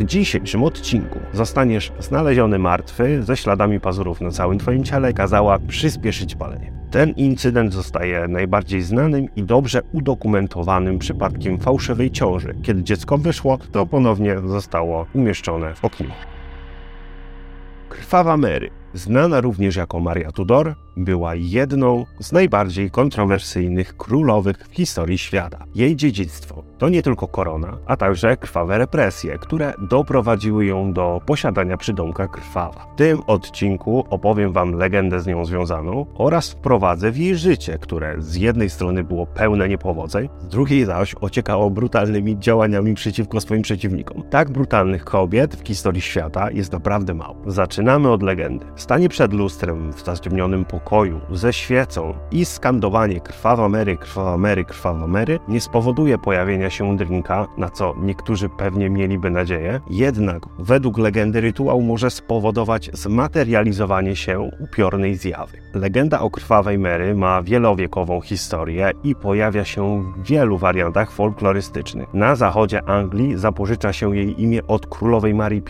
W dzisiejszym odcinku zostaniesz znaleziony martwy ze śladami pazurów na całym twoim ciele, kazała przyspieszyć palenie. Ten incydent zostaje najbardziej znanym i dobrze udokumentowanym przypadkiem fałszywej ciąży. Kiedy dziecko wyszło, to ponownie zostało umieszczone w oknie. Krwawa Mary, znana również jako Maria Tudor, była jedną z najbardziej kontrowersyjnych królowych w historii świata. Jej dziedzictwo to nie tylko korona, a także krwawe represje, które doprowadziły ją do posiadania przydomka krwawa. W tym odcinku opowiem Wam legendę z nią związaną oraz wprowadzę w jej życie, które z jednej strony było pełne niepowodzeń, z drugiej zaś ociekało brutalnymi działaniami przeciwko swoim przeciwnikom. Tak brutalnych kobiet w historii świata jest naprawdę mało. Zaczynamy od legendy. Stanie przed lustrem w zaciemnionym pokoju ze świecą i skandowanie krwawa Mary, krwawa Mary, krwawa Mary nie spowoduje pojawienia się drinka, na co niektórzy pewnie mieliby nadzieję. Jednak według legendy rytuał może spowodować zmaterializowanie się upiornej zjawy. Legenda o krwawej Mary ma wielowiekową historię i pojawia się w wielu wariantach folklorystycznych. Na zachodzie Anglii zapożycza się jej imię od królowej Marii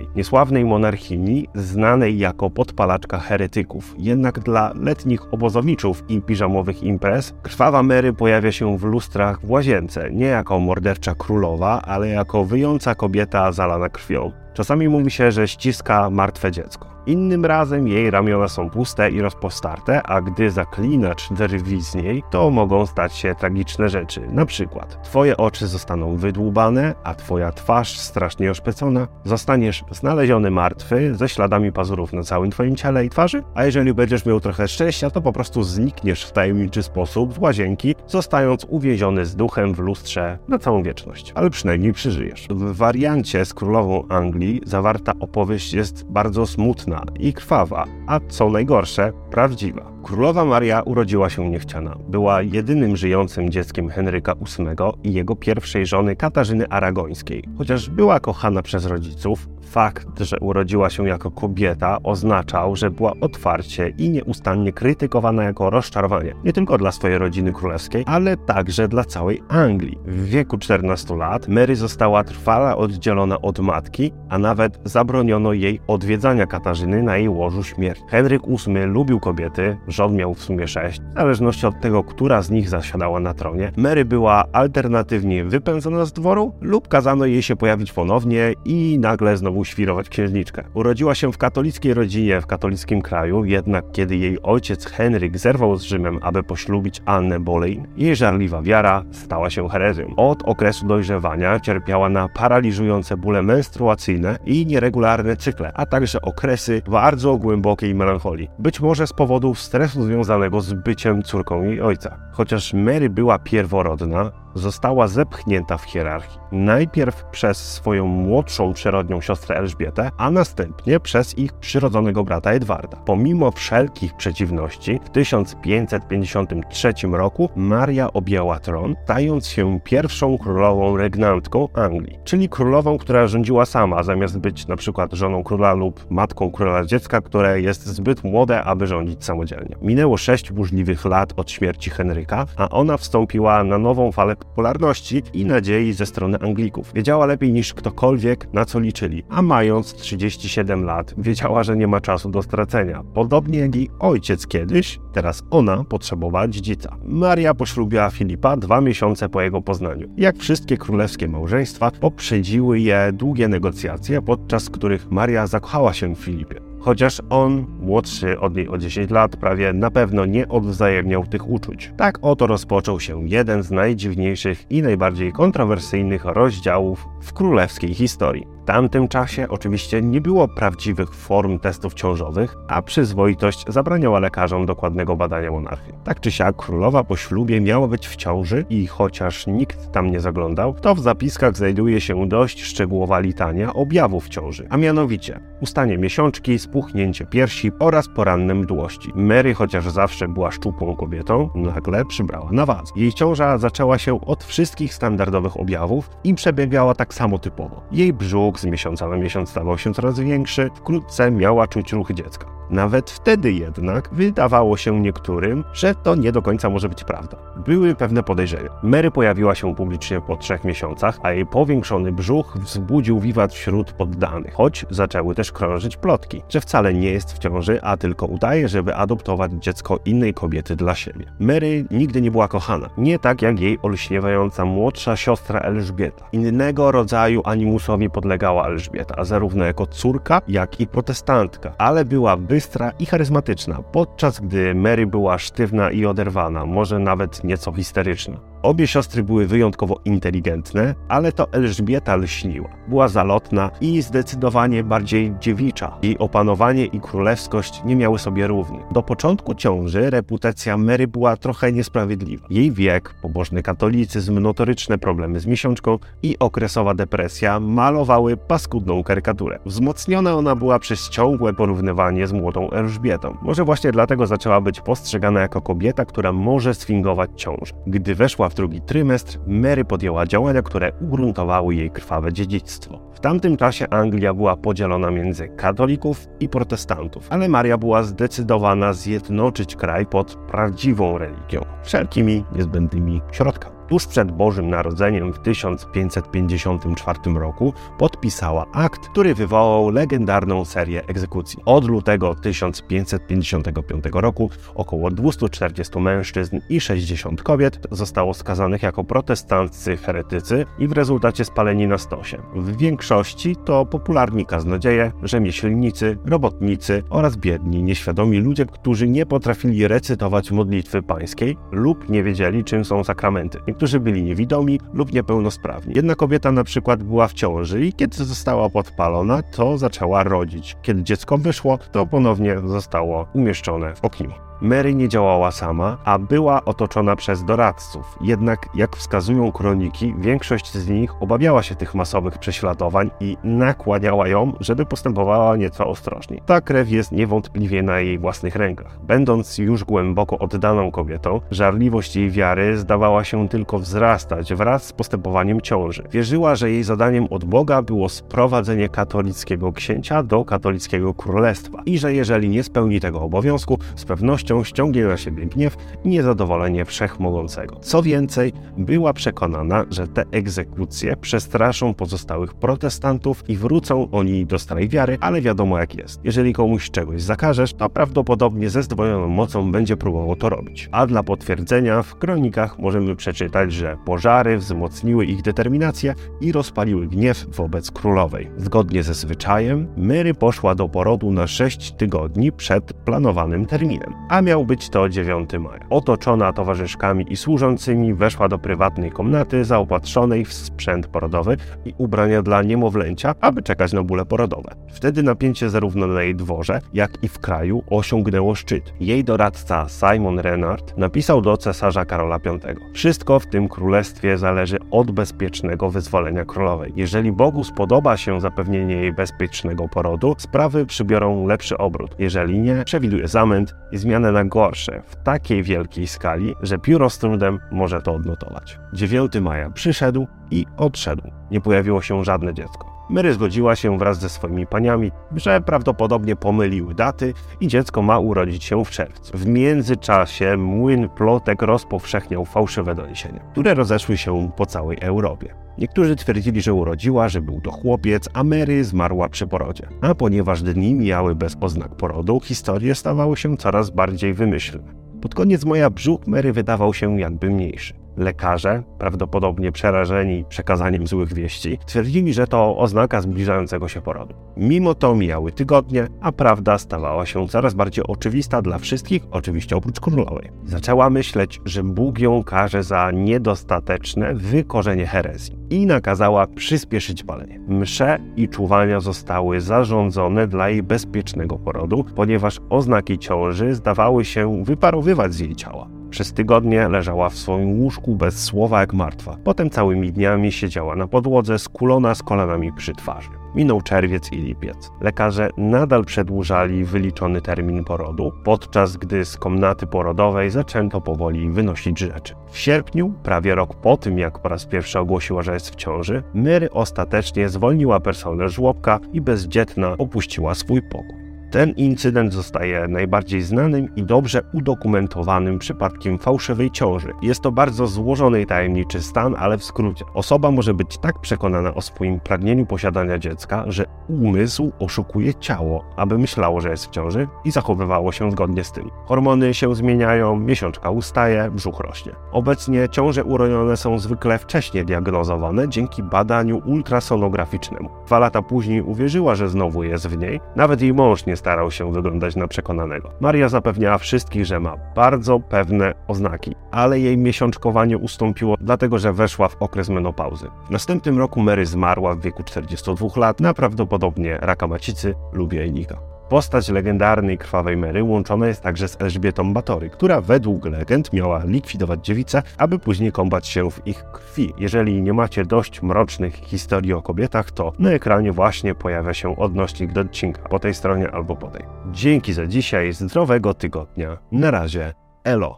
I, niesławnej monarchini znanej jako podpalaczka heretyków. Jednak dla letnich obozowiczów i piżamowych imprez krwawa Mary pojawia się w lustrach w łazience, nie jako mordercza królowa, ale jako wyjąca kobieta zalana krwią. Czasami mówi się, że ściska martwe dziecko. Innym razem jej ramiona są puste i rozpostarte, a gdy zaklinacz drwi z niej, to mogą stać się tragiczne rzeczy. Na przykład twoje oczy zostaną wydłubane, a twoja twarz strasznie oszpecona. Zostaniesz znaleziony martwy ze śladami pazurów na całym twoim ciele i twarzy, a jeżeli będziesz miał trochę szczęścia, to po prostu znikniesz w tajemniczy sposób z łazienki, zostając uwięziony z duchem w lustrze na całą wieczność. Ale przynajmniej przeżyjesz. W wariancie z królową Anglii zawarta opowieść jest bardzo smutna i krwawa, a co najgorsze, prawdziwa. Królowa Maria urodziła się niechciana. Była jedynym żyjącym dzieckiem Henryka VIII i jego pierwszej żony Katarzyny Aragońskiej. Chociaż była kochana przez rodziców, fakt, że urodziła się jako kobieta oznaczał, że była otwarcie i nieustannie krytykowana jako rozczarowanie. Nie tylko dla swojej rodziny królewskiej, ale także dla całej Anglii. W wieku 14 lat Mary została trwale oddzielona od matki, a nawet zabroniono jej odwiedzania Katarzyny na jej łożu śmierci. Henryk VIII lubił kobiety, Żon miał w sumie sześć, w zależności od tego, która z nich zasiadała na tronie. Mary była alternatywnie wypędzona z dworu lub kazano jej się pojawić ponownie i nagle znowu świrować księżniczkę. Urodziła się w katolickiej rodzinie w katolickim kraju, jednak kiedy jej ojciec Henryk zerwał z Rzymem, aby poślubić Annę Boleyn, jej żarliwa wiara stała się herezją. Od okresu dojrzewania cierpiała na paraliżujące bóle menstruacyjne i nieregularne cykle, a także okresy bardzo głębokiej melancholii. Być może z stresu stresu związanego z byciem córką jej ojca. Chociaż Mary była pierworodna, została zepchnięta w hierarchii. Najpierw przez swoją młodszą przyrodnią siostrę Elżbietę, a następnie przez ich przyrodzonego brata Edwarda. Pomimo wszelkich przeciwności, w 1553 roku Maria objęła tron, stając się pierwszą królową regnantką Anglii, czyli królową, która rządziła sama, zamiast być na przykład żoną króla lub matką króla dziecka, które jest zbyt młode, aby rządzić samodzielnie. Minęło sześć burzliwych lat od śmierci Henryka, a ona wstąpiła na nową falę popularności i nadziei ze strony Anglików. Wiedziała lepiej niż ktokolwiek, na co liczyli, a mając 37 lat, wiedziała, że nie ma czasu do stracenia. Podobnie jak jej ojciec kiedyś, teraz ona potrzebowała dziedzica. Maria poślubiła Filipa dwa miesiące po jego poznaniu. Jak wszystkie królewskie małżeństwa, poprzedziły je długie negocjacje, podczas których Maria zakochała się w Filipie chociaż on, młodszy od niej o 10 lat, prawie na pewno nie odwzajemniał tych uczuć. Tak oto rozpoczął się jeden z najdziwniejszych i najbardziej kontrowersyjnych rozdziałów w królewskiej historii tamtym czasie oczywiście nie było prawdziwych form testów ciążowych, a przyzwoitość zabraniała lekarzom dokładnego badania monarchy. Tak czy siak królowa po ślubie miała być w ciąży i chociaż nikt tam nie zaglądał, to w zapiskach znajduje się dość szczegółowa litania objawów ciąży, a mianowicie ustanie miesiączki, spuchnięcie piersi oraz poranne mdłości. Mary, chociaż zawsze była szczupłą kobietą, nagle przybrała na wadze. Jej ciąża zaczęła się od wszystkich standardowych objawów i przebiegała tak samo typowo. Jej brzuch z miesiąca na miesiąc stawał się coraz większy, wkrótce miała czuć ruch dziecka. Nawet wtedy jednak wydawało się niektórym, że to nie do końca może być prawda. Były pewne podejrzenia. Mary pojawiła się publicznie po trzech miesiącach, a jej powiększony brzuch wzbudził wiwat wśród poddanych, choć zaczęły też krążyć plotki, że wcale nie jest w ciąży, a tylko udaje, żeby adoptować dziecko innej kobiety dla siebie. Mary nigdy nie była kochana, nie tak jak jej olśniewająca młodsza siostra Elżbieta. Innego rodzaju animusowi podlegała Elżbieta, zarówno jako córka, jak i protestantka, ale była bystra i charyzmatyczna, podczas gdy Mary była sztywna i oderwana, może nawet nieco histeryczna. Obie siostry były wyjątkowo inteligentne, ale to Elżbieta lśniła. Była zalotna i zdecydowanie bardziej dziewicza. Jej opanowanie i królewskość nie miały sobie równych. Do początku ciąży reputacja Mary była trochę niesprawiedliwa. Jej wiek, pobożny katolicyzm, notoryczne problemy z miesiączką i okresowa depresja malowały paskudną karykaturę. Wzmocniona ona była przez ciągłe porównywanie z młodą Elżbietą. Może właśnie dlatego zaczęła być postrzegana jako kobieta, która może sfingować ciążę. Gdy weszła w drugi trymestr, Mary podjęła działania, które ugruntowały jej krwawe dziedzictwo. W tamtym czasie Anglia była podzielona między katolików i protestantów, ale Maria była zdecydowana zjednoczyć kraj pod prawdziwą religią, wszelkimi niezbędnymi środkami tuż przed Bożym Narodzeniem w 1554 roku podpisała akt, który wywołał legendarną serię egzekucji. Od lutego 1555 roku około 240 mężczyzn i 60 kobiet zostało skazanych jako protestanccy heretycy i w rezultacie spaleni na stosie. W większości to popularni kaznodzieje, rzemieślnicy, robotnicy oraz biedni, nieświadomi ludzie, którzy nie potrafili recytować modlitwy pańskiej lub nie wiedzieli, czym są sakramenty którzy byli niewidomi lub niepełnosprawni. Jedna kobieta na przykład była w ciąży i kiedy została podpalona, to zaczęła rodzić. Kiedy dziecko wyszło, to ponownie zostało umieszczone w oknie. Mary nie działała sama, a była otoczona przez doradców. Jednak, jak wskazują kroniki, większość z nich obawiała się tych masowych prześladowań i nakłaniała ją, żeby postępowała nieco ostrożniej. Ta krew jest niewątpliwie na jej własnych rękach. Będąc już głęboko oddaną kobietą, żarliwość jej wiary zdawała się tylko wzrastać wraz z postępowaniem ciąży. Wierzyła, że jej zadaniem od Boga było sprowadzenie katolickiego księcia do katolickiego królestwa i że jeżeli nie spełni tego obowiązku, z pewnością pewnością ściągnie na siebie gniew i niezadowolenie wszechmogącego. Co więcej, była przekonana, że te egzekucje przestraszą pozostałych protestantów i wrócą oni do starej wiary, ale wiadomo jak jest. Jeżeli komuś czegoś zakażesz, to prawdopodobnie ze zdwojoną mocą będzie próbował to robić. A dla potwierdzenia w kronikach możemy przeczytać, że pożary wzmocniły ich determinację i rozpaliły gniew wobec królowej. Zgodnie ze zwyczajem, Mary poszła do porodu na 6 tygodni przed planowanym terminem, a miał być to 9 maja. Otoczona towarzyszkami i służącymi weszła do prywatnej komnaty zaopatrzonej w sprzęt porodowy i ubrania dla niemowlęcia, aby czekać na bóle porodowe. Wtedy napięcie zarówno na jej dworze, jak i w kraju osiągnęło szczyt. Jej doradca Simon Renard napisał do cesarza Karola V. Wszystko w tym królestwie zależy od bezpiecznego wyzwolenia królowej. Jeżeli Bogu spodoba się zapewnienie jej bezpiecznego porodu, sprawy przybiorą lepszy obrót. Jeżeli nie, przewiduje zamęt i zmianę na gorsze w takiej wielkiej skali, że pióro z trudem może to odnotować. 9 maja przyszedł i odszedł. Nie pojawiło się żadne dziecko. Mary zgodziła się wraz ze swoimi paniami, że prawdopodobnie pomyliły daty i dziecko ma urodzić się w czerwcu. W międzyczasie młyn plotek rozpowszechniał fałszywe doniesienia, które rozeszły się po całej Europie. Niektórzy twierdzili, że urodziła, że był to chłopiec, a Mary zmarła przy porodzie. A ponieważ dni mijały bez oznak porodu, historie stawały się coraz bardziej wymyślne. Pod koniec moja brzuch Mary wydawał się jakby mniejszy. Lekarze, prawdopodobnie przerażeni przekazaniem złych wieści, twierdzili, że to oznaka zbliżającego się porodu. Mimo to mijały tygodnie, a prawda stawała się coraz bardziej oczywista dla wszystkich, oczywiście oprócz królowej. Zaczęła myśleć, że Bóg ją karze za niedostateczne wykorzenie herezji i nakazała przyspieszyć palenie. Msze i czuwania zostały zarządzone dla jej bezpiecznego porodu, ponieważ oznaki ciąży zdawały się wyparowywać z jej ciała. Przez tygodnie leżała w swoim łóżku bez słowa jak martwa. Potem całymi dniami siedziała na podłodze, skulona z kolanami przy twarzy. Minął czerwiec i lipiec. Lekarze nadal przedłużali wyliczony termin porodu, podczas gdy z komnaty porodowej zaczęto powoli wynosić rzeczy. W sierpniu, prawie rok po tym jak po raz pierwszy ogłosiła, że jest w ciąży, Mary ostatecznie zwolniła personel żłobka i bezdzietna opuściła swój pokój. Ten incydent zostaje najbardziej znanym i dobrze udokumentowanym przypadkiem fałszywej ciąży. Jest to bardzo złożony i tajemniczy stan, ale w skrócie. Osoba może być tak przekonana o swoim pragnieniu posiadania dziecka, że umysł oszukuje ciało, aby myślało, że jest w ciąży i zachowywało się zgodnie z tym. Hormony się zmieniają, miesiączka ustaje, brzuch rośnie. Obecnie ciąże urojone są zwykle wcześnie diagnozowane dzięki badaniu ultrasonograficznemu. Dwa lata później uwierzyła, że znowu jest w niej, nawet jej mąż nie starał się wyglądać na przekonanego. Maria zapewniała wszystkich, że ma bardzo pewne oznaki, ale jej miesiączkowanie ustąpiło, dlatego że weszła w okres menopauzy. W następnym roku Mary zmarła w wieku 42 lat na prawdopodobnie raka macicy lub jajnika. Postać legendarnej krwawej Mary łączona jest także z Elżbietą Batory, która według legend miała likwidować dziewice, aby później kąpać się w ich krwi. Jeżeli nie macie dość mrocznych historii o kobietach, to na ekranie właśnie pojawia się odnośnik do odcinka po tej stronie albo po tej. Dzięki za dzisiaj, zdrowego tygodnia. Na razie, elo.